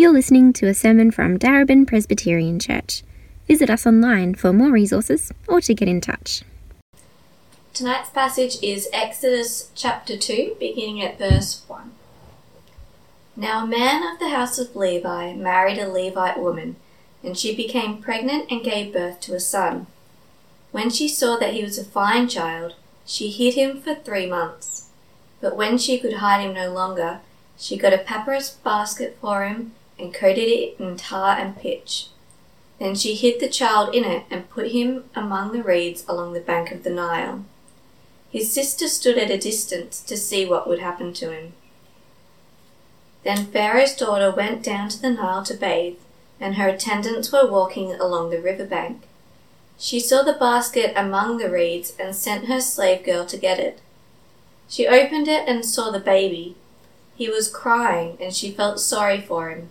You're listening to a sermon from Darebin Presbyterian Church. Visit us online for more resources or to get in touch. Tonight's passage is Exodus chapter 2, beginning at verse 1. Now a man of the house of Levi married a Levite woman, and she became pregnant and gave birth to a son. When she saw that he was a fine child, she hid him for three months. But when she could hide him no longer, she got a papyrus basket for him and coated it in tar and pitch. Then she hid the child in it and put him among the reeds along the bank of the Nile. His sister stood at a distance to see what would happen to him. Then Pharaoh's daughter went down to the Nile to bathe, and her attendants were walking along the river bank. She saw the basket among the reeds and sent her slave girl to get it. She opened it and saw the baby. He was crying, and she felt sorry for him.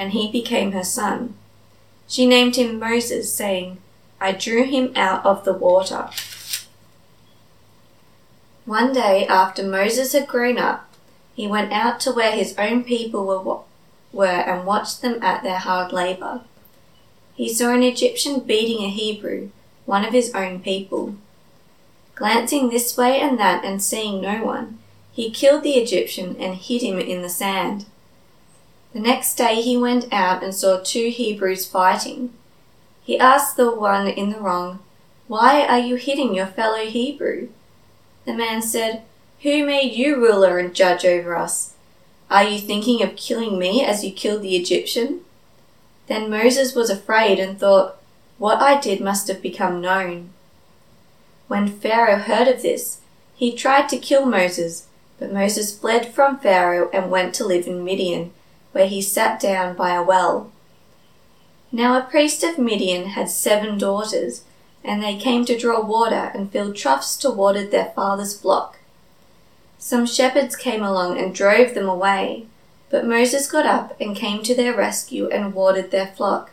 and he became her son. She named him Moses, saying, I drew him out of the water. One day, after Moses had grown up, he went out to where his own people were, were and watched them at their hard labor. He saw an Egyptian beating a Hebrew, one of his own people. Glancing this way and that and seeing no one, he killed the Egyptian and hid him in the sand. The next day he went out and saw two Hebrews fighting. He asked the one in the wrong, Why are you hitting your fellow Hebrew? The man said, Who made you ruler and judge over us? Are you thinking of killing me as you killed the Egyptian? Then Moses was afraid and thought, What I did must have become known. When Pharaoh heard of this, he tried to kill Moses, but Moses fled from Pharaoh and went to live in Midian where he sat down by a well. Now a priest of Midian had seven daughters, and they came to draw water and filled troughs to water their father's flock. Some shepherds came along and drove them away, but Moses got up and came to their rescue and watered their flock.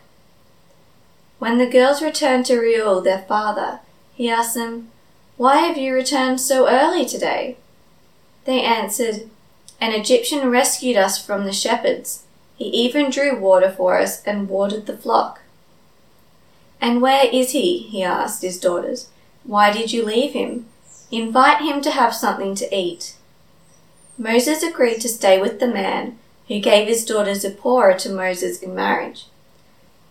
When the girls returned to Reuel, their father, he asked them, Why have you returned so early today? They answered, an Egyptian rescued us from the shepherds. He even drew water for us and watered the flock. And where is he? he asked his daughters. Why did you leave him? Invite him to have something to eat. Moses agreed to stay with the man, who gave his daughter Zipporah to Moses in marriage.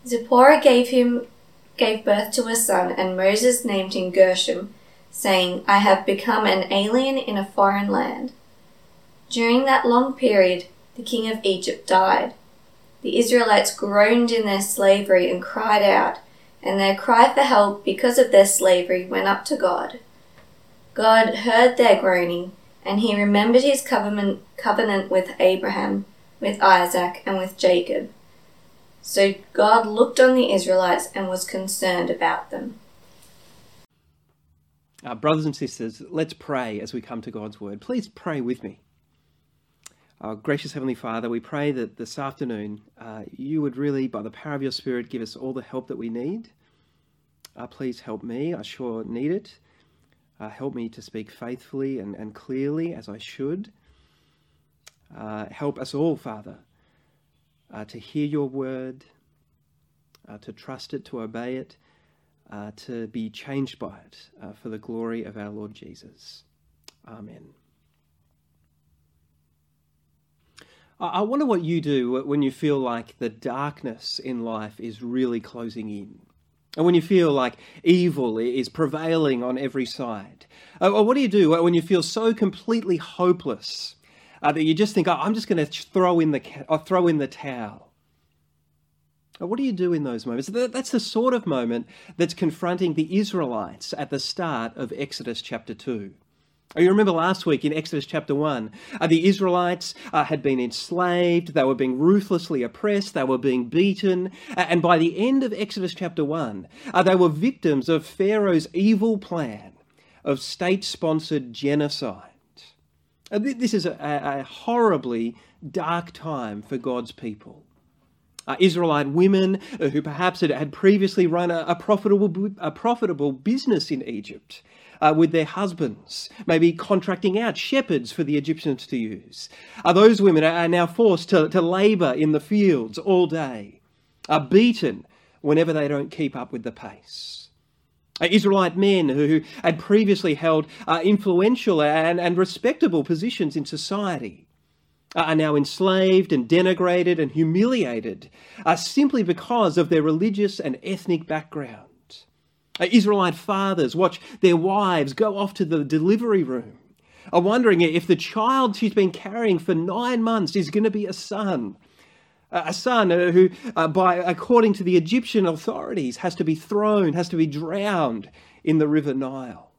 Zipporah gave him gave birth to a son, and Moses named him Gershom, saying, I have become an alien in a foreign land. During that long period, the king of Egypt died. The Israelites groaned in their slavery and cried out, and their cry for help because of their slavery went up to God. God heard their groaning, and he remembered his covenant, covenant with Abraham, with Isaac, and with Jacob. So God looked on the Israelites and was concerned about them. Uh, brothers and sisters, let's pray as we come to God's word. Please pray with me. Our gracious Heavenly Father, we pray that this afternoon uh, you would really, by the power of your Spirit, give us all the help that we need. Uh, please help me, I sure need it. Uh, help me to speak faithfully and, and clearly as I should. Uh, help us all, Father, uh, to hear your word, uh, to trust it, to obey it, to be changed by it for the glory of our Lord Jesus. Amen. I wonder what you do when you feel like the darkness in life is really closing in. And when you feel like evil is prevailing on every side. Or what do you do when you feel so completely hopeless uh, that you just think, oh, I'm just going to throw in the uh, throw in the towel? What do you do in those moments? That's the sort of moment that's confronting the Israelites at the start of Exodus chapter 2. Oh, you remember last week in Exodus chapter 1, uh, the Israelites uh, had been enslaved, they were being ruthlessly oppressed, they were being beaten, and by the end of Exodus chapter 1, uh, they were victims of Pharaoh's evil plan of state sponsored genocide. Uh, this is a, a, horribly dark time for God's people. Uh, Israelite women uh, who perhaps had, had previously run a, a, profitable, a profitable business in Egypt uh, with their husbands, maybe contracting out shepherds for the Egyptians to use. Uh, those women are now forced to, to labour in the fields all day, are beaten whenever they don't keep up with the pace. Uh, Israelite men who had previously held uh, influential and, and respectable positions in society are now enslaved and denigrated and humiliated uh, simply because of their religious and ethnic background. Uh, Israelite fathers watch their wives go off to the delivery room, are wondering if the child she's been carrying for nine months is going to be a son. A son uh, who, uh, by according to the Egyptian authorities, has to be thrown, has to be drowned in the River Nile.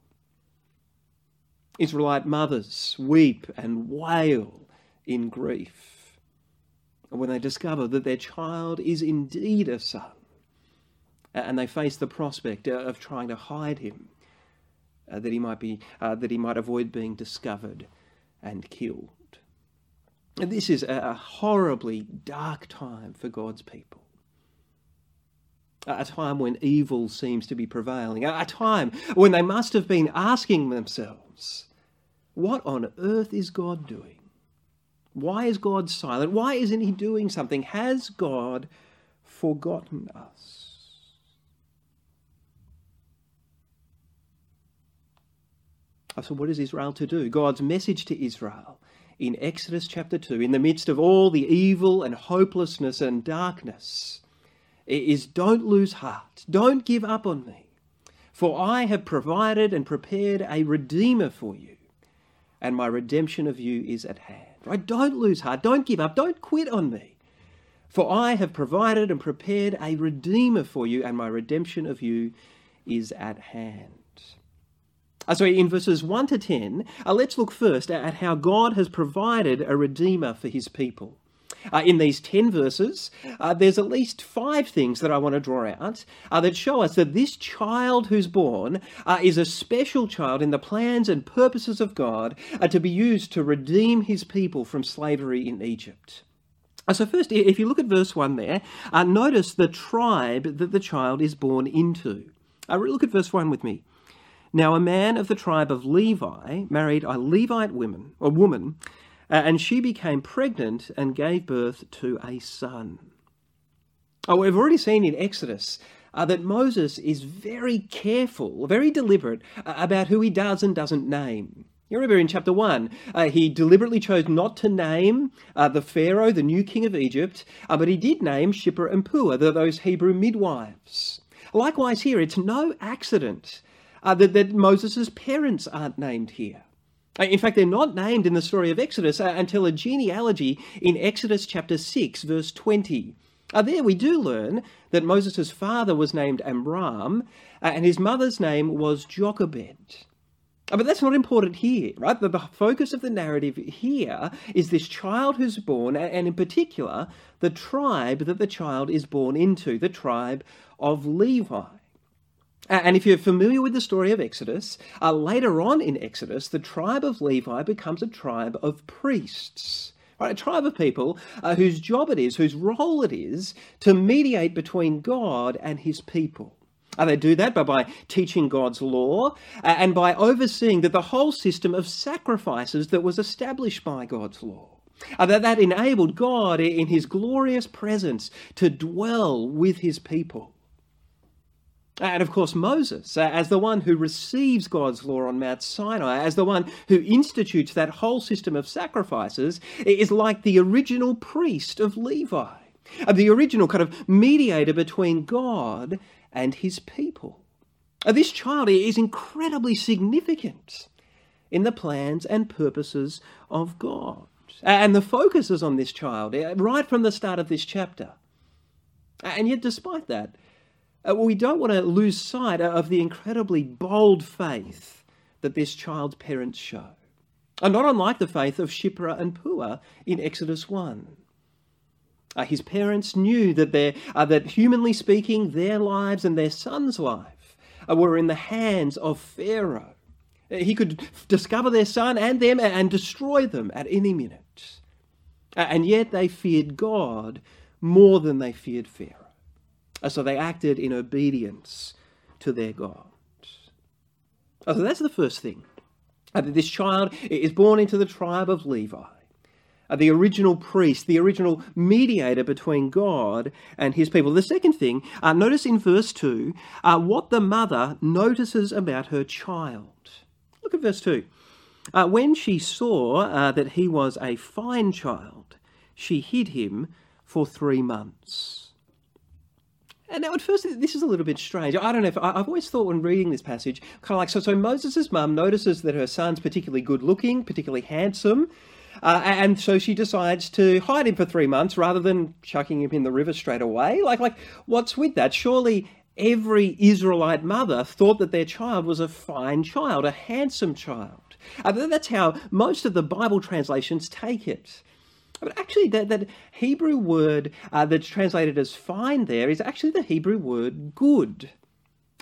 Israelite mothers weep and wail in grief when they discover that their child is indeed a son and they face the prospect uh, of trying to hide him, uh, that he might be uh, that he might avoid being discovered and killed. And this is a horribly dark time for God's people. A time when evil seems to be prevailing. A time when they must have been asking themselves, what on earth is God doing? Why is God silent? Why isn't He doing something? Has God forgotten us? Uh, so, what is Israel to do? God's message to Israel in Exodus chapter 2, in the midst of all the evil and hopelessness and darkness, is don't lose heart. Don't give up on me. For I have provided and prepared a redeemer for you, and my redemption of you is at hand. Right? Don't lose heart. Don't give up. Don't quit on me. For I have provided and prepared a redeemer for you, and my redemption of you is at hand. Uh, so in verses 1 to 10, uh, let's look first at how God has provided a redeemer for his people. Uh, in these 10 verses, uh, there's at least five things that I want to draw out uh, that show us that this child who's born uh, is a special child in the plans and purposes of God uh, to be used to redeem his people from slavery in Egypt. Uh, so, first, if you look at verse 1 there, notice the tribe that the child is born into. look at verse 1 with me. Now, a man of the tribe of Levi married a Levite woman, a woman, uh, and she became pregnant and gave birth to a son. Oh, we've already seen in Exodus uh, that Moses is very careful, very deliberate uh, about who he does and doesn't name. You remember in chapter 1, uh, he deliberately chose not to name uh, the Pharaoh, the new king of Egypt, uh, but he did name Shiphrah and Puah, those Hebrew midwives. Likewise, here, it's no accident uh, that, that Moses' parents aren't named here. Uh, in fact, they're not named in the story of Exodus uh, until a genealogy in Exodus chapter 6, verse 20. Uh, there we do learn that Moses' father was named Amram uh, and his mother's name was Jochebed. Uh, but that's not important here, right? The, the, focus of the narrative here is this child who's born, and in particular, the tribe that the child is born into, the tribe of Levi. And if you're familiar with the story of Exodus, uh, later on in Exodus, the tribe of Levi becomes a tribe of priests. Right, a tribe of people uh, whose job it is, whose role it is, to mediate between God and his people. Uh, they do that by, by teaching God's law uh, and by overseeing that the whole system of sacrifices that was established by God's law. Uh, that, that enabled God in his glorious presence to dwell with his people. And of course, Moses, uh, as the one who receives God's law on Mount Sinai, as the one who institutes that whole system of sacrifices, is like the original priest of Levi, uh, the original kind of mediator between God and his people. Uh, this child is incredibly significant in the plans and purposes of God. And the focus is on this child right from the start of this chapter. And yet, despite that, uh, we don't want to lose sight of the incredibly bold faith that this child's parents show And not unlike the faith of Shiphrah and Puah in Exodus 1. Uh, his parents knew that, uh, that, humanly speaking, their lives and their son's life uh, were in the hands of Pharaoh. Uh, he could discover their son and them and destroy them at any minute. Uh, and yet they feared God more than they feared Pharaoh. Uh, so they acted in obedience to their God. So that's the first thing. that this child is born into the tribe of Levi uh, the original priest, the original mediator between God and his people. The second thing, uh, notice in verse 2 uh, what the mother notices about her child. Look at verse 2. Uh, when she saw uh, that he was a fine child, she hid him for three months. And now, at first, this is a little bit strange. I don't know if I've always thought when reading this passage, kind of like so. So Moses' mum notices that her son's particularly good looking, particularly handsome, uh, and so she decides to hide him for three months rather than chucking him in the river straight away. Like, like, what's with that? Surely every Israelite mother thought that their child was a fine child, a handsome child. Uh, that's how most of the Bible translations take it. But actually, that, that Hebrew word uh, that's translated as fine there is actually the Hebrew word good.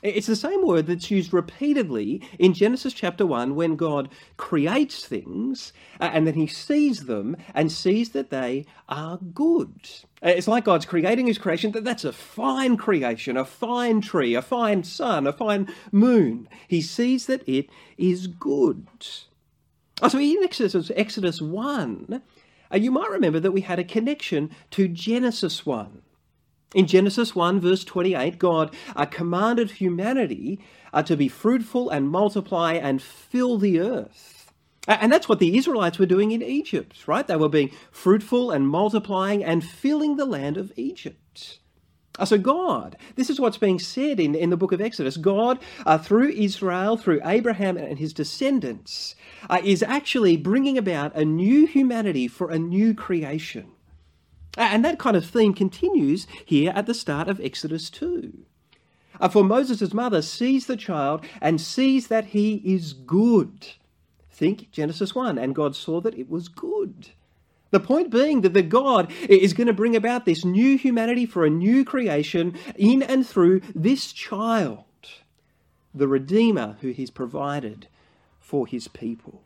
It's the same word that's used repeatedly in Genesis chapter 1 when God creates things uh, and then he sees them and sees that they are good. Uh, it's like God's creating his creation, that that's a fine creation, a fine tree, a fine sun, a fine moon. He sees that it is good. Oh, so in Exodus, Exodus 1, uh, you might remember that we had a connection to Genesis 1. In Genesis 1, verse 28, God uh, commanded humanity uh, to be fruitful and multiply and fill the earth. And that's what the Israelites were doing in Egypt, right? They were being fruitful and multiplying and filling the land of Egypt. So, God, this is what's being said in, in the book of Exodus. God, uh, through Israel, through Abraham and his descendants, uh, is actually bringing about a new humanity for a new creation. And that kind of theme continues here at the start of Exodus 2. Uh, for Moses' mother sees the child and sees that he is good. Think Genesis 1, and God saw that it was good. The point being that the God is going to bring about this new humanity for a new creation in and through this child, the Redeemer who he's provided for his people.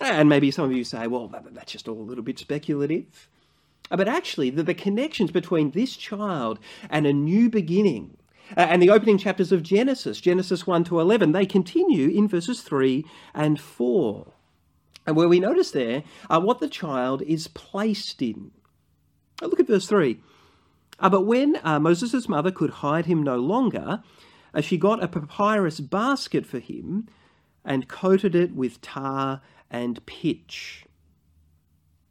And maybe some of you say, well, that's just all a little bit speculative. Uh, but actually, the, the connections between this child and a new beginning uh, and the opening chapters of Genesis, Genesis 1 to 11, they continue in verses 3 and 4. And where we notice there uh, what the child is placed in. Uh, look at verse 3. Uh, but when uh, Moses' mother could hide him no longer, uh, she got a papyrus basket for him and coated it with tar and pitch.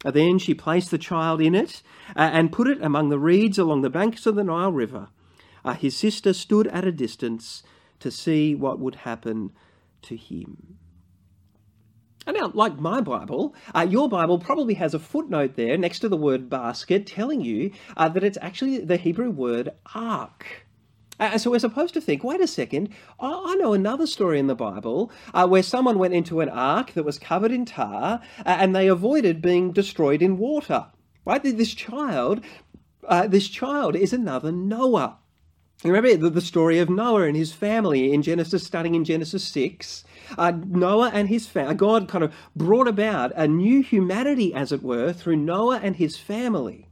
Then she placed the child in it uh, and put it among the reeds along the banks of the Nile River. Uh, his sister stood at a distance to see what would happen to him. And now, like my Bible, uh, your Bible probably has a footnote there next to the word basket telling you uh, that it's actually the Hebrew word ark. Uh, so we're supposed to think, wait a second, I, know another story in the Bible uh, where someone went into an ark that was covered in tar uh, and they avoided being destroyed in water. Right? This child, uh, this child is another Noah. Remember the, the, story of Noah and his family in Genesis, starting in Genesis 6. Uh, Noah and his family, God kind of brought about a new humanity, as it were, through Noah and his family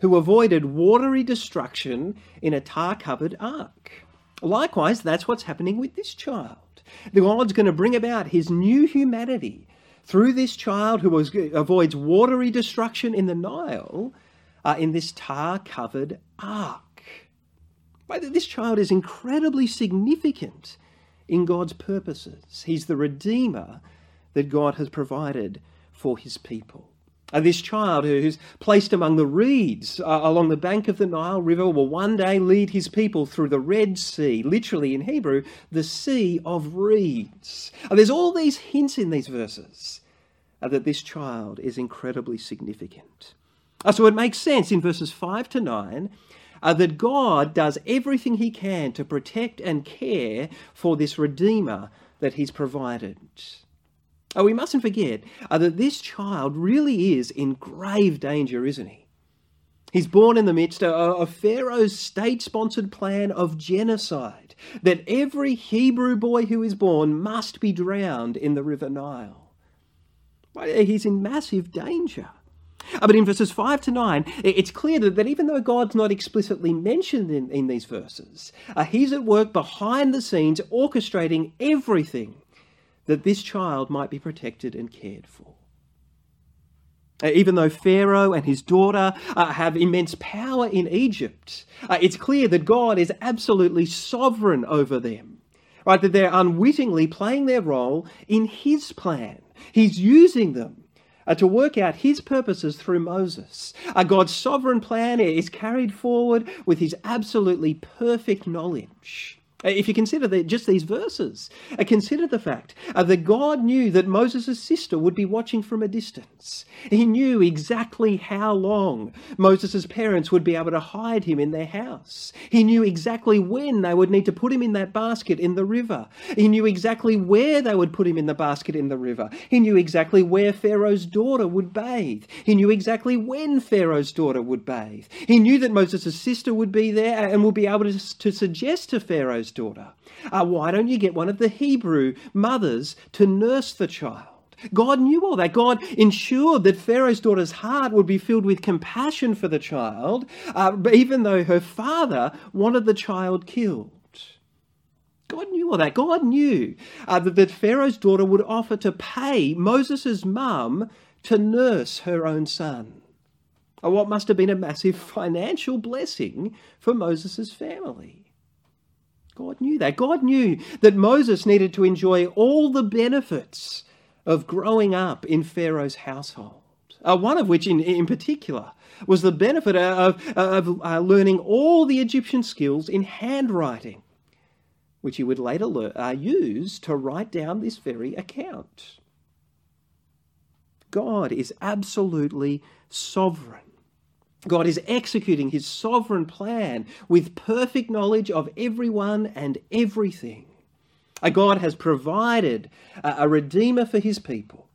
who avoided watery destruction in a tar covered ark. Likewise, that's what's happening with this child. The God's going to bring about his new humanity through this child who was, avoids watery destruction in the Nile uh, in this tar covered ark. This child is incredibly significant in God's purposes. He's the Redeemer that God has provided for his people. Uh, this child who's placed among the reeds uh, along the bank of the Nile River will one day lead his people through the Red Sea, literally in Hebrew, the Sea of Reeds. Uh, there's all these hints in these verses uh, that this child is incredibly significant. Uh, so it makes sense in verses 5 to 9 uh, that God does everything he can to protect and care for this Redeemer that he's provided. Oh, we mustn't forget uh, that this child really is in grave danger, isn't he? He's born in the midst of Pharaoh's state sponsored plan of genocide, that every Hebrew boy who is born must be drowned in the River Nile. He's in massive danger. But in verses 5 to 9, it's clear that, even though God's not explicitly mentioned in, in these verses, uh, he's at work behind the scenes orchestrating everything that this child might be protected and cared for. Uh, even though Pharaoh and his daughter uh, have immense power in Egypt, uh, it's clear that God is absolutely sovereign over them. Right, that they're unwittingly playing their role in his plan. He's using them uh, to work out his purposes through Moses. Uh, God's sovereign plan is carried forward with his absolutely perfect knowledge. Uh, if you consider the, just these verses, uh, consider the fact uh, that God knew that Moses' sister would be watching from a distance. He knew exactly how long Moses' parents would be able to hide him in their house. He knew exactly when they would need to put him in that basket in the river. He knew exactly where they would put him in the basket in the river. He knew exactly where Pharaoh's daughter would bathe. He knew exactly when Pharaoh's daughter would bathe. He knew that Moses' sister would be there and would be able to, to suggest to Pharaoh's daughter. Uh, why don't you get one of the Hebrew mothers to nurse the child? God knew all that. God ensured that Pharaoh's daughter's heart would be filled with compassion for the child, uh, even though her father wanted the child killed. God knew all that. God knew uh, that, that Pharaoh's daughter would offer to pay Moses' mum to nurse her own son. Uh, what must have been a massive financial blessing for Moses' family. God knew that. God knew that Moses needed to enjoy all the benefits of growing up in Pharaoh's household. Uh, one of which, in, in particular, was the benefit of, of uh, learning all the Egyptian skills in handwriting, which he would later uh, use to write down this very account. God is absolutely sovereign. God is executing his sovereign plan with perfect knowledge of everyone and everything. God has provided a redeemer for his people.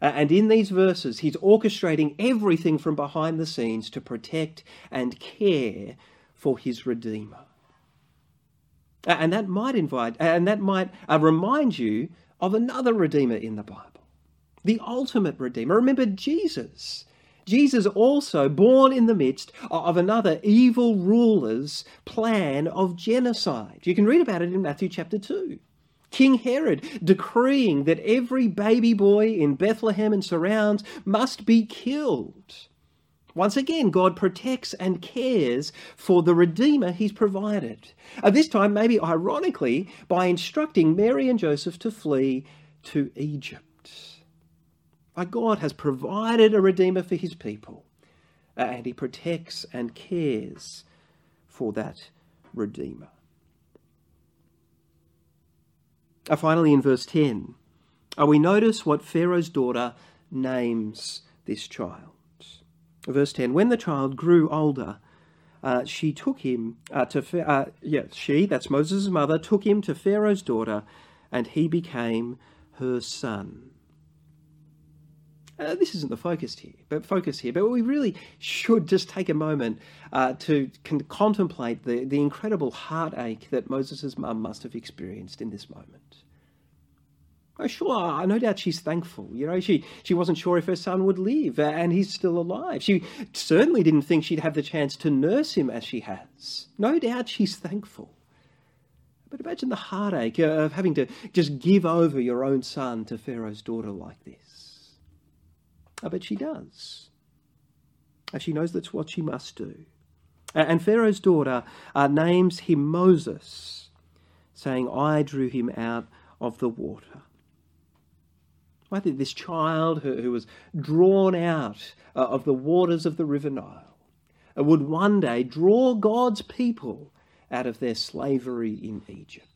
And in these verses, he's orchestrating everything from behind the scenes to protect and care for his redeemer. And that might invite, and that might uh, remind you of another redeemer in the Bible, the ultimate redeemer. Remember Jesus. Jesus also born in the midst of another evil ruler's plan of genocide. You can read about it in Matthew chapter 2. King Herod decreeing that every baby boy in Bethlehem and surrounds must be killed. Once again, God protects and cares for the Redeemer he's provided. At this time, maybe ironically, by instructing Mary and Joseph to flee to Egypt. God has provided a Redeemer for his people, uh, and he protects and cares for that Redeemer. Uh, finally, in verse 10, uh, we notice what Pharaoh's daughter names this child. Verse 10 When the child grew older, uh, she took him uh, to, uh, yeah, she, that's Moses' mother, took him to Pharaoh's daughter, and he became her son. Uh, this isn't the focus here, but focus here. But we really should just take a moment uh, to con- contemplate the, the incredible heartache that Moses' mum must have experienced in this moment. Oh, sure, no doubt she's thankful. You know, she, she wasn't sure if her son would live, uh, and he's still alive. She certainly didn't think she'd have the chance to nurse him as she has. No doubt she's thankful. But imagine the heartache of having to just give over your own son to Pharaoh's daughter like this. I bet she does. She knows that's what she must do. And Pharaoh's daughter uh, names him Moses, saying, I drew him out of the water. I think this child who, who was drawn out uh, of the waters of the River Nile uh, would one day draw God's people out of their slavery in Egypt.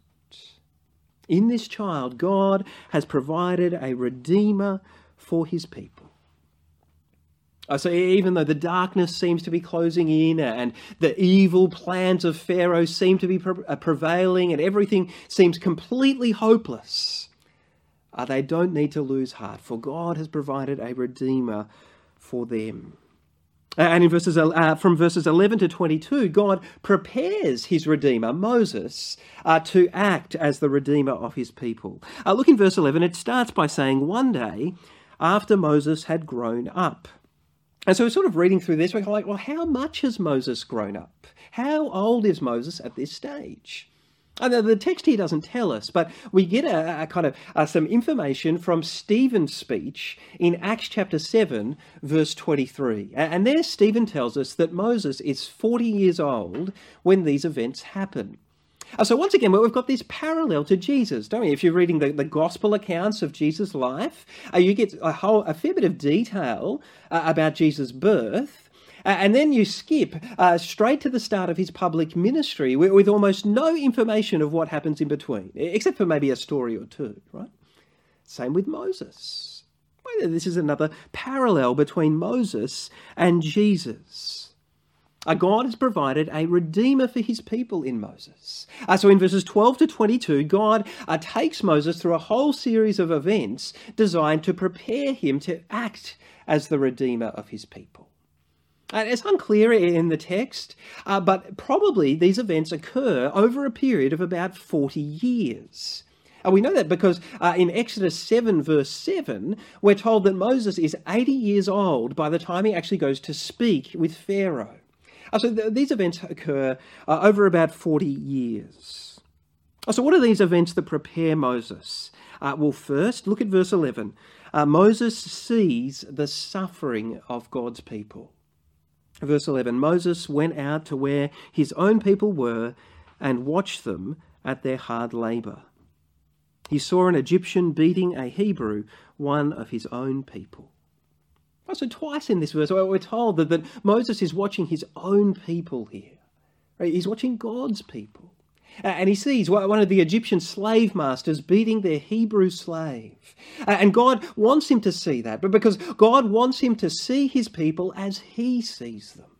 In this child, God has provided a redeemer for his people. Uh, so even though the darkness seems to be closing in and the evil plans of Pharaoh seem to be uh, prevailing and everything seems completely hopeless, uh, they don't need to lose heart, for God has provided a redeemer for them. Uh, and in verses uh, from verses 11 to 22, God prepares his redeemer, Moses, uh, to act as the redeemer of his people. Uh, look in verse 11, it starts by saying, One day after Moses had grown up. And so sort of reading through this, we're like, well, how much has Moses grown up? How old is Moses at this stage? And the text here doesn't tell us, but we get a, a kind of uh, some information from Stephen's speech in Acts chapter 7, verse 23. And there Stephen tells us that Moses is 40 years old when these events happen. Uh, so once again, we've got this parallel to Jesus, don't we? If you're reading the, the gospel accounts of Jesus' life, uh, you get a whole a fair bit of detail uh, about Jesus' birth. Uh, and then you skip uh, straight to the start of his public ministry with, with almost no information of what happens in between, except for maybe a story or two, right? Same with Moses. This is another parallel between Moses and Jesus. God has provided a redeemer for his people in Moses. Uh, so in verses 12 to 22, God uh, takes Moses through a whole series of events designed to prepare him to act as the redeemer of his people. It's unclear in the text, uh, but probably these events occur over a period of about 40 years. And we know that because uh, in Exodus 7, verse 7, we're told that Moses is 80 years old by the time he actually goes to speak with Pharaoh. Uh, so th- these events occur uh, over about 40 years. Uh, so, what are these events that prepare Moses? Uh, well, first, look at verse 11. Uh, Moses sees the suffering of God's people. Verse 11 Moses went out to where his own people were and watched them at their hard labour. He saw an Egyptian beating a Hebrew, one of his own people. So twice in this verse, we're told that, that Moses is watching his own people here. Right? He's watching God's people. And he sees one of the Egyptian slave masters beating their Hebrew slave. And God wants him to see that, but because God wants him to see his people as he sees them.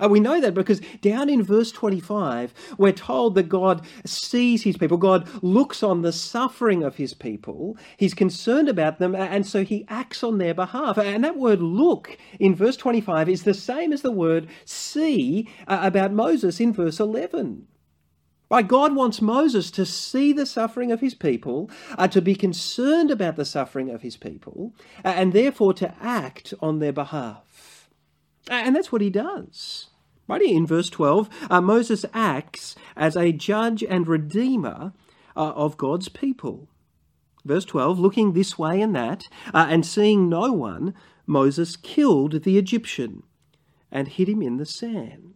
And we know that because down in verse 25, we're told that God sees his people. God looks on the suffering of his people. He's concerned about them, and so he acts on their behalf. And that word look in verse 25 is the same as the word see uh, about Moses in verse 11. Right, God wants Moses to see the suffering of his people, uh, to be concerned about the suffering of his people, uh, and therefore to act on their behalf. And that's what he does. Right here in verse 12, uh, Moses acts as a judge and redeemer uh, of God's people. Verse 12, looking this way and that, uh, and seeing no one, Moses killed the Egyptian and hid him in the sand.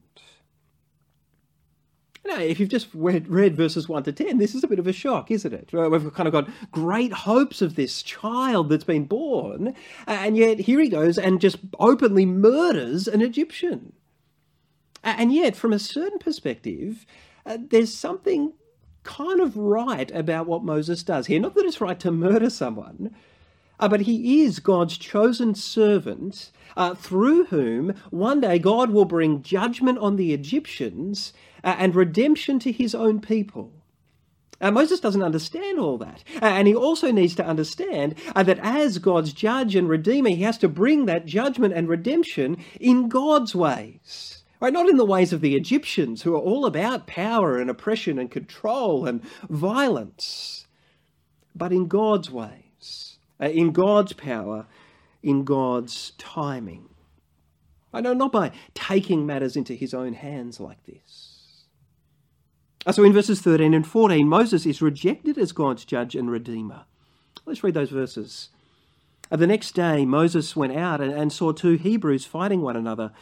Now, if you've just read, read, verses 1 to 10, this is a bit of a shock, isn't it? We've kind of got great hopes of this child that's been born, and yet here he goes and just openly murders an Egyptian. And yet, from a certain perspective, uh, there's something kind of right about what Moses does here. Not that it's right to murder someone, uh, but he is God's chosen servant uh, through whom one day God will bring judgment on the Egyptians and redemption to his own people. Uh, Moses doesn't understand all that. Uh, and he also needs to understand uh, that as God's judge and redeemer, he has to bring that judgment and redemption in God's ways. Right? Not in the ways of the Egyptians, who are all about power and oppression and control and violence, but in God's ways, uh, in God's power, in God's timing. I know, not by taking matters into his own hands like this. Uh, so in verses 13 and 14, Moses is rejected as God's judge and redeemer. Let's read those verses. The next day, Moses went out and, saw two Hebrews fighting one another.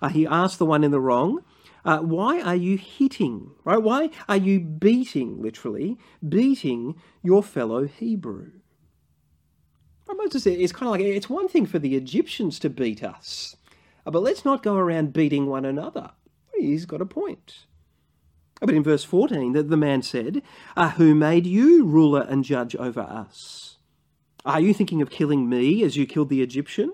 Uh, he asked the one in the wrong, uh, Why are you hitting? Right? Why are you beating, literally, beating your fellow Hebrew? Right, Moses is kind of like it's one thing for the Egyptians to beat us, uh, but let's not go around beating one another. He's got a point. But in verse 14, the, the man said, uh, Who made you ruler and judge over us? Are you thinking of killing me as you killed the Egyptian?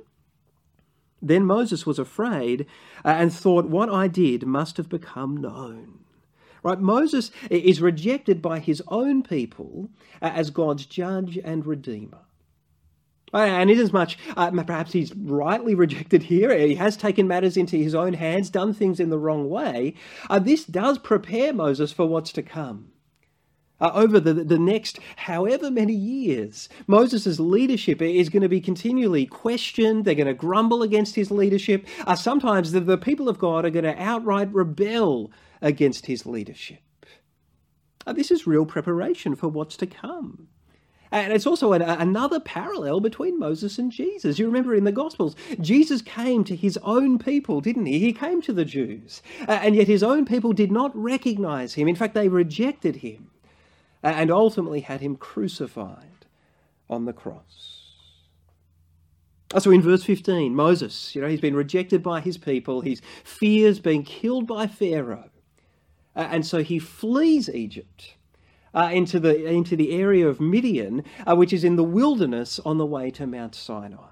Then Moses was afraid uh, and thought, What I did must have become known. Right? Moses is rejected by his own people uh, as God's judge and redeemer. Uh, and inasmuch, uh, perhaps he's rightly rejected here, he has taken matters into his own hands, done things in the wrong way, uh, this does prepare Moses for what's to come. Uh, over the, the next however many years, Moses' leadership is going to be continually questioned. They're going to grumble against his leadership. Uh, sometimes the, the people of God are going to outright rebel against his leadership. Uh, this is real preparation for what's to come. And it's also an, another parallel between Moses and Jesus. You remember in the Gospels, Jesus came to his own people, didn't he? He came to the Jews. Uh, and yet his own people did not recognize him. In fact, they rejected him and ultimately had him crucified on the cross. So in verse 15, Moses, you know, he's been rejected by his people. He fears being killed by Pharaoh. and so he flees Egypt uh, into, the, into the area of Midian, uh, which is in the wilderness on the way to Mount Sinai.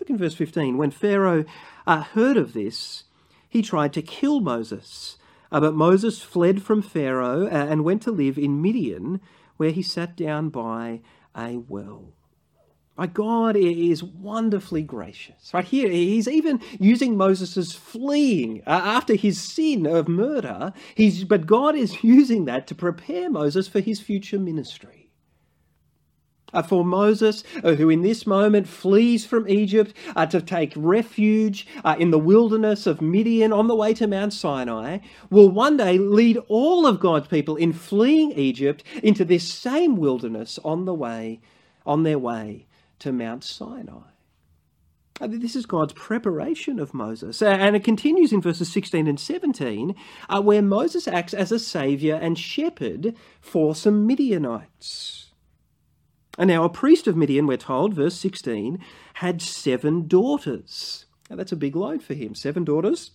Look in verse 15. When Pharaoh uh, heard of this, he tried to kill Moses. Uh, but Moses fled from Pharaoh uh, and went to live in Midian, where he sat down by a well. My God is wonderfully gracious. Right here, he's even using Moses' fleeing uh, after his sin of murder. He's, but God is using that to prepare Moses for his future ministry. Uh, for Moses, uh, who in this moment flees from Egypt uh, to take refuge uh, in the wilderness of Midian on the way to Mount Sinai, will one day lead all of God's people in fleeing Egypt into this same wilderness on the way, on their way to Mount Sinai. Uh, this is God's preparation of Moses. Uh, and it continues in verses 16 and 17, where Moses acts as a saviour and shepherd for some Midianites. And now a priest of Midian, we're told, verse 16, had seven daughters. Now that's a big load for him, seven daughters.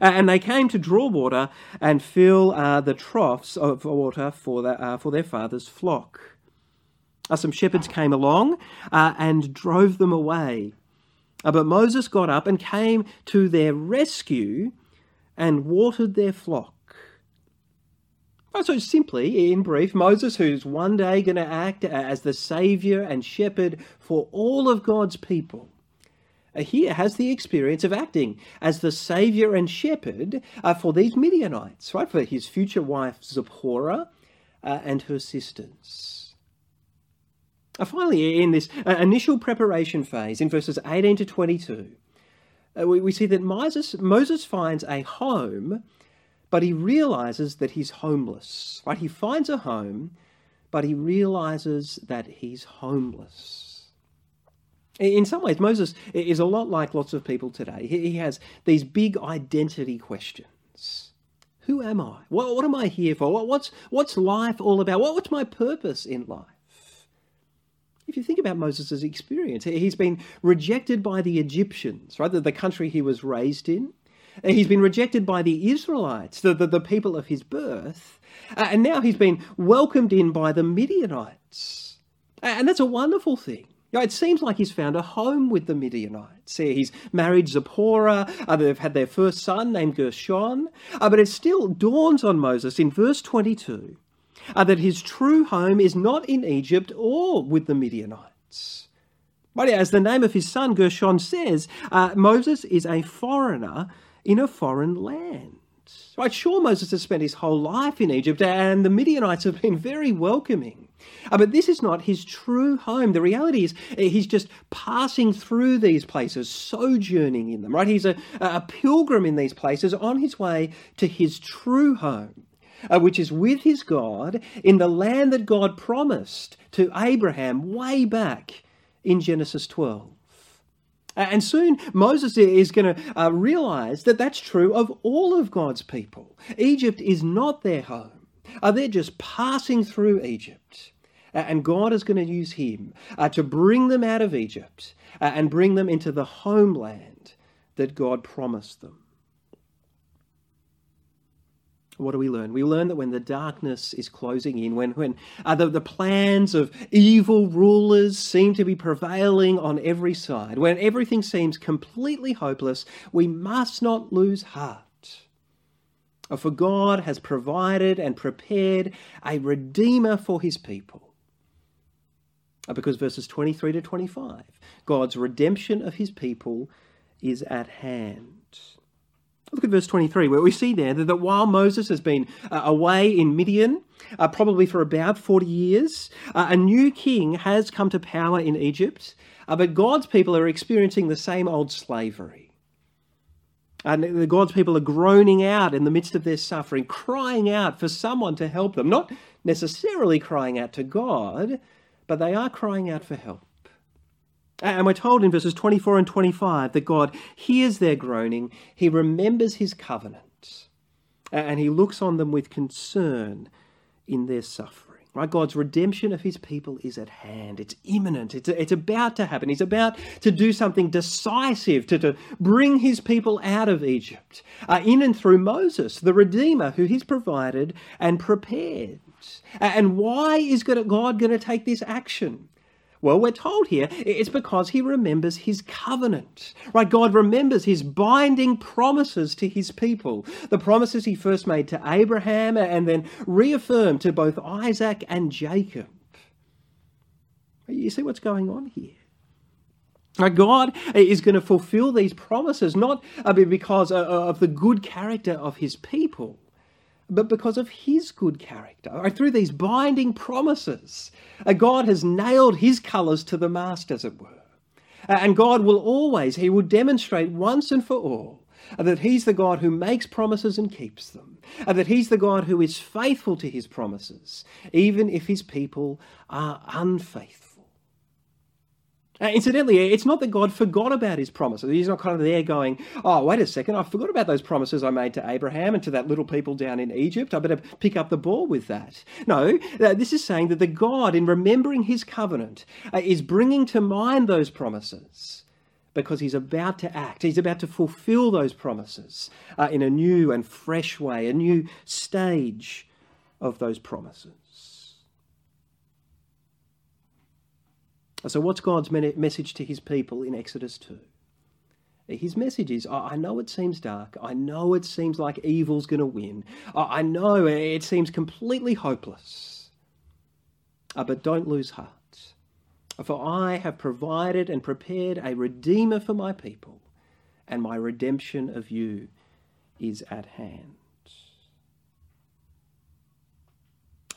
Uh, and they came to draw water and fill uh, the troughs of water for, the, uh, for their father's flock. Uh, some shepherds came along uh, and drove them away. Uh, but Moses got up and came to their rescue and watered their flock. So, simply, in brief, Moses, who's one day going to act as the saviour and shepherd for all of God's people, uh, here has the experience of acting as the saviour and shepherd uh, for these Midianites, right? For his future wife Zipporah and her sisters. Uh, finally, in this uh, initial preparation phase, in verses 18 to 22, uh, we, see that Moses, finds a home but he realizes that he's homeless. Right? He finds a home, but he realizes that he's homeless. In some ways, Moses is a lot like lots of people today. He has these big identity questions. Who am I? What, am I here for? What's, what's life all about? What, what's my purpose in life? If you think about Moses' experience, he's been rejected by the Egyptians, right? The, the country he was raised in. He's been rejected by the Israelites, the, the, the people of his birth, uh, and now he's been welcomed in by the Midianites. And that's a wonderful thing. You know, it seems like he's found a home with the Midianites. He's married Zipporah, uh, they've had their first son named Gershom, uh, but it still dawns on Moses in verse 22 uh, that his true home is not in Egypt or with the Midianites. But as the name of his son Gershom says, uh, Moses is a foreigner in a foreign land. Right, sure, Moses has spent his whole life in Egypt, and the Midianites have been very welcoming. Uh, but this is not his true home. The reality is uh, he's just passing through these places, sojourning in them, right? He's a, a pilgrim in these places on his way to his true home, uh, which is with his God in the land that God promised to Abraham way back in Genesis 12. And soon Moses is going to uh, realize that that's true of all of God's people. Egypt is not their home. Uh, they're just passing through Egypt. Uh, and God is going to use him uh, to bring them out of Egypt uh, and bring them into the homeland that God promised them. What do we learn? We learn that when the darkness is closing in, when, when uh, the, the plans of evil rulers seem to be prevailing on every side, when everything seems completely hopeless, we must not lose heart. For God has provided and prepared a redeemer for his people. Uh, because verses 23 to 25, God's redemption of his people is at hand. Look at verse 23, where we see there that, while Moses has been uh, away in Midian, uh, probably for about 40 years, uh, a new king has come to power in Egypt, uh, but God's people are experiencing the same old slavery. And God's people are groaning out in the midst of their suffering, crying out for someone to help them. Not necessarily crying out to God, but they are crying out for help. And we're told in verses 24 and 25 that God hears their groaning, He remembers His covenant, and He looks on them with concern in their suffering. Right? God's redemption of His people is at hand. It's imminent. It's, it's about to happen. He's about to do something decisive to, to bring His people out of Egypt, uh, in and through Moses, the Redeemer who He's provided and prepared. And why is God going to take this action? Well, we're told here it's because he remembers his covenant. Right? God remembers his binding promises to his people. The promises he first made to Abraham and then reaffirmed to both Isaac and Jacob. You see what's going on here? God is going to fulfill these promises not uh, because uh, of the good character of his people, but because of his good character. Through these binding promises, uh, God has nailed his colours to the mast, as it were. Uh, and God will always, he will demonstrate once and for all uh, that he's the God who makes promises and keeps them, and that he's the God who is faithful to his promises, even if his people are unfaithful. Uh, incidentally, it's not that God forgot about his promises. He's not kind of there going, oh, wait a second, I forgot about those promises I made to Abraham and to that little people down in Egypt. I better pick up the ball with that. No, uh, this is saying that the God, in remembering his covenant, uh, is bringing to mind those promises because he's about to act. He's about to fulfill those promises uh, in a new and fresh way, a new stage of those promises. So, what's God's message to his people in Exodus 2? His message is I know it seems dark. I know it seems like evil's going to win. I know it seems completely hopeless. Uh, but don't lose heart. For I have provided and prepared a redeemer for my people, and my redemption of you is at hand.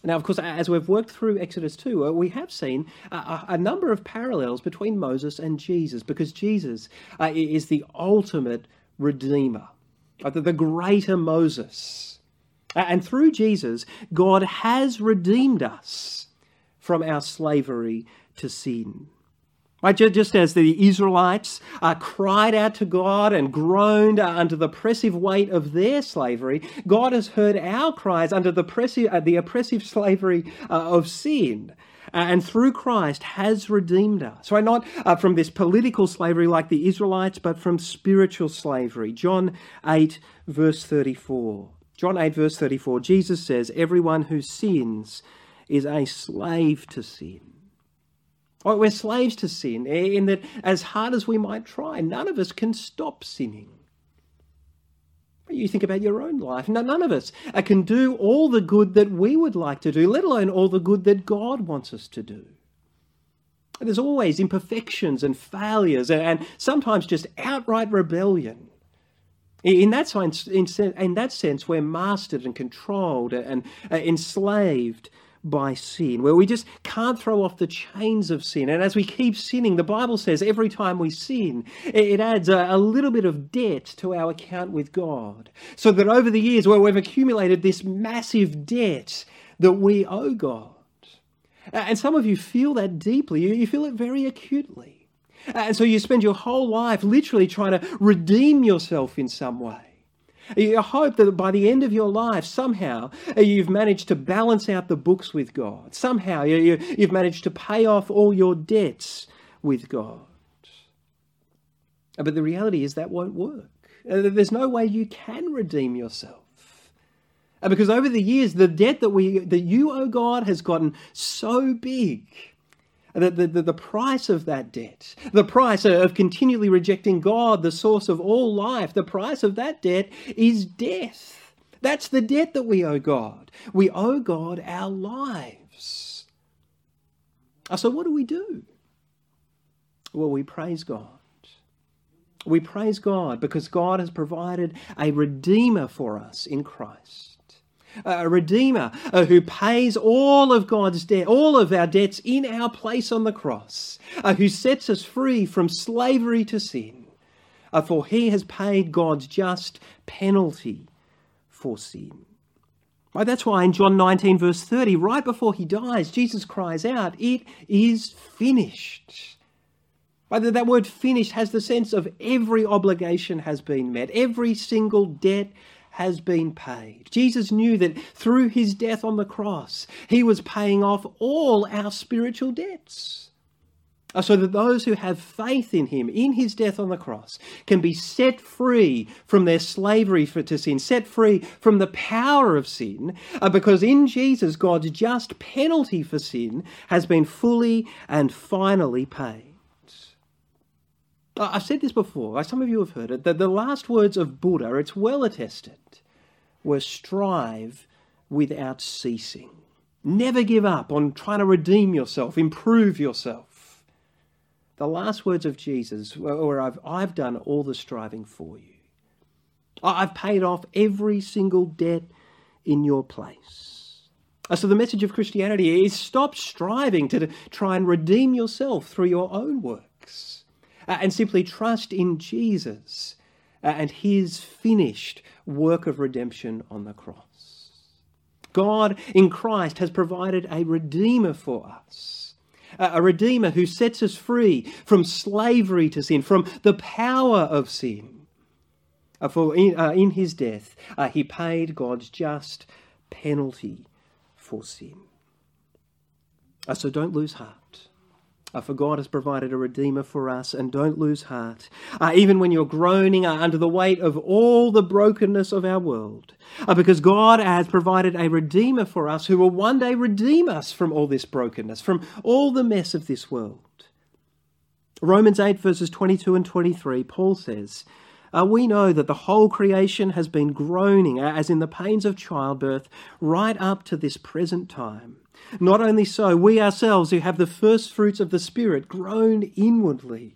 Now, of course, as we've worked through Exodus 2, uh, we have seen a, a number of parallels between Moses and Jesus because Jesus uh, is the ultimate redeemer, uh, the greater Moses. And through Jesus, God has redeemed us from our slavery to sin. Right, just as the Israelites uh, cried out to God and groaned uh, under the oppressive weight of their slavery, God has heard our cries under the oppressive, uh, the oppressive slavery uh, of sin. Uh, and through Christ has redeemed us. Right, not uh, from this political slavery like the Israelites, but from spiritual slavery. John 8, verse 34. John 8, verse 34, Jesus says, Everyone who sins is a slave to sin. We're slaves to sin, in that as hard as we might try, none of us can stop sinning. You think about your own life. None of us uh, can do all the good that we would like to do, let alone all the good that God wants us to do. There's always imperfections and failures, and sometimes just outright rebellion. In that sense, in, that sense, we're mastered and controlled and uh, enslaved by sin, where we just can't throw off the chains of sin. And as we keep sinning, the Bible says every time we sin, it adds a, a, little bit of debt to our account with God. So that over the years, where we've accumulated this massive debt that we owe God. And some of you feel that deeply, you feel it very acutely. And so you spend your whole life literally trying to redeem yourself in some way. You hope that by the end of your life, somehow uh, you've managed to balance out the books with God. Somehow you, have managed to pay off all your debts with God. But the reality is that won't work. Uh, there's no way you can redeem yourself. Uh, because over the years, the debt that we that you owe God has gotten so big. The, the, the, price of that debt, the price of continually rejecting God, the source of all life, the price of that debt is death. That's the debt that we owe God. We owe God our lives. Uh, so, what do we do? Well, we praise God. We praise God because God has provided a Redeemer for us in Christ. A Redeemer uh, who pays all of God's debt, all of our debts in our place on the cross, uh, who sets us free from slavery to sin, uh, for he has paid God's just penalty for sin. Right, that's why in John 19, verse 30, right before he dies, Jesus cries out, It is finished. Right, that word finished has the sense of every obligation has been met, every single debt has been paid. Jesus knew that through his death on the cross, he was paying off all our spiritual debts. Uh, so that those who have faith in him, in his death on the cross, can be set free from their slavery to sin, set free from the power of sin, uh, because in Jesus, God's just penalty for sin has been fully and finally paid. I've said this before, some of you have heard it, that the last words of Buddha, it's well attested, were strive without ceasing. Never give up on trying to redeem yourself, improve yourself. The last words of Jesus were, I've, I've done all the striving for you. I've paid off every single debt in your place. So the message of Christianity is stop striving to try and redeem yourself through your own works uh, and simply trust in Jesus uh, and his finished work of redemption on the cross. God in Christ has provided a Redeemer for us. A Redeemer who sets us free from slavery to sin, from the power of sin. Uh, for in, uh, in his death, uh, he paid God's just penalty for sin. Uh, so don't lose heart. Uh, for God has provided a Redeemer for us, and don't lose heart. Uh, even when you're groaning uh, under the weight of all the brokenness of our world, uh, because God has provided a Redeemer for us who will one day redeem us from all this brokenness, from all the mess of this world. Romans 8, verses 22 and 23, Paul says, uh, we know that the whole creation has been groaning, uh, as in the pains of childbirth, right up to this present time. Not only so, we ourselves who have the first fruits of the Spirit groan inwardly.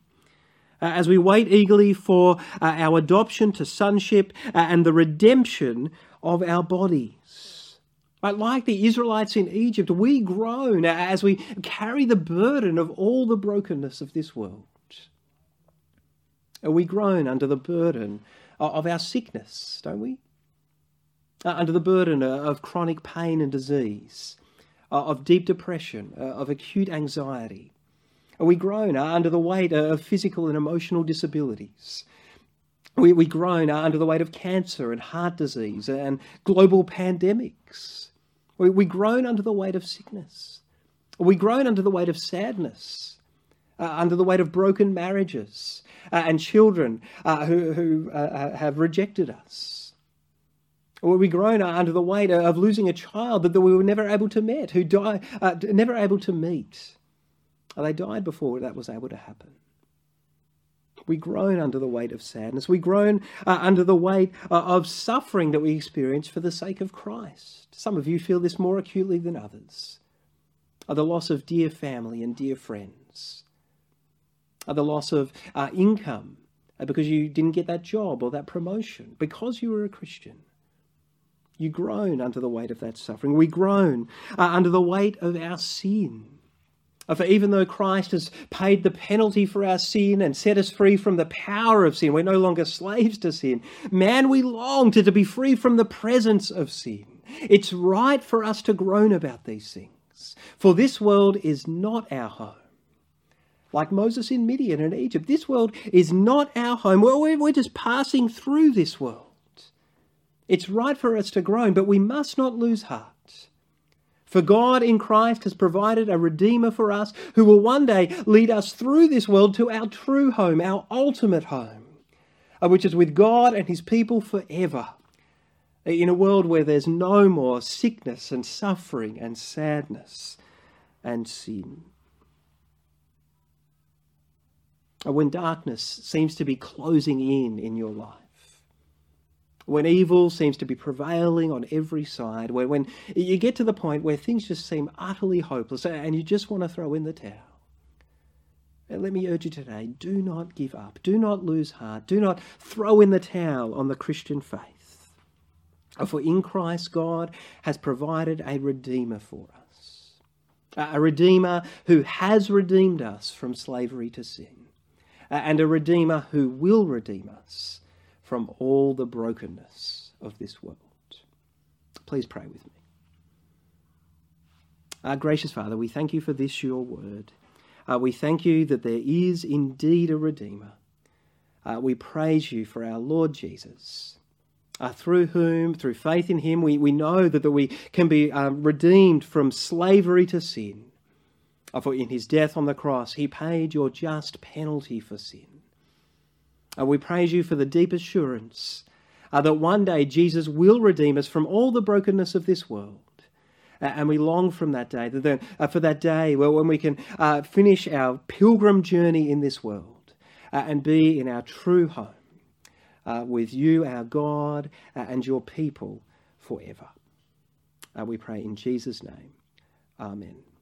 Uh, as we wait eagerly for uh, our adoption to sonship uh, and the redemption of our bodies. But like the Israelites in Egypt, we groan as we carry the burden of all the brokenness of this world. We groan under the burden of our sickness, don't we? Under the burden of chronic pain and disease uh, of deep depression, uh, of acute anxiety? Are we groan uh, under the weight of physical and emotional disabilities? We, we groan under the weight of cancer and heart disease and global pandemics. We, we groan under the weight of sickness. We groan under the weight of sadness, uh, under the weight of broken marriages uh, and children uh, who, who have rejected us. Or we groan under the weight of losing a child that we were never able to meet, who died, uh, never able to meet. They died before that was able to happen. We groan under the weight of sadness. We groan uh, under the weight uh, of suffering that we experience for the sake of Christ. Some of you feel this more acutely than others. Uh, the loss of dear family and dear friends. Uh, the loss of uh, income uh, because you didn't get that job or that promotion because you were a Christian. You groan under the weight of that suffering. We groan uh, under the weight of our sin. Uh, for even though Christ has paid the penalty for our sin and set us free from the power of sin, we're no longer slaves to sin. Man, we long to, to be free from the presence of sin. It's right for us to groan about these things. For this world is not our home. Like Moses in Midian and Egypt, this world is not our home. We're, we're just passing through this world. It's right for us to groan, but we must not lose heart. For God in Christ has provided a Redeemer for us who will one day lead us through this world to our true home, our ultimate home, uh, which is with God and His people forever. in a world where there's no more sickness and suffering and sadness and sin. When darkness seems to be closing in in your life, when evil seems to be prevailing on every side, when, when you get to the point where things just seem utterly hopeless and you just want to throw in the towel. And let me urge you today do not give up, do not lose heart, do not throw in the towel on the Christian faith. For in Christ, God has provided a Redeemer for us, a Redeemer who has redeemed us from slavery to sin, and a Redeemer who will redeem us from all the brokenness of this world. Please pray with me. Our gracious Father, we thank you for this, your word. Uh, we thank you that there is indeed a Redeemer. Uh, we praise you for our Lord Jesus, uh, through whom, through faith in him, we, we know that, that we can be um, redeemed from slavery to sin. Uh, for in his death on the cross, he paid your just penalty for sin. And we praise you for the deep assurance uh, that one day Jesus will redeem us from all the brokenness of this world. Uh, and we long from that day, uh, for that day when we can uh, finish our pilgrim journey in this world uh, and be in our true home uh, with you, our God, and your people forever. we pray in Jesus' name. Amen.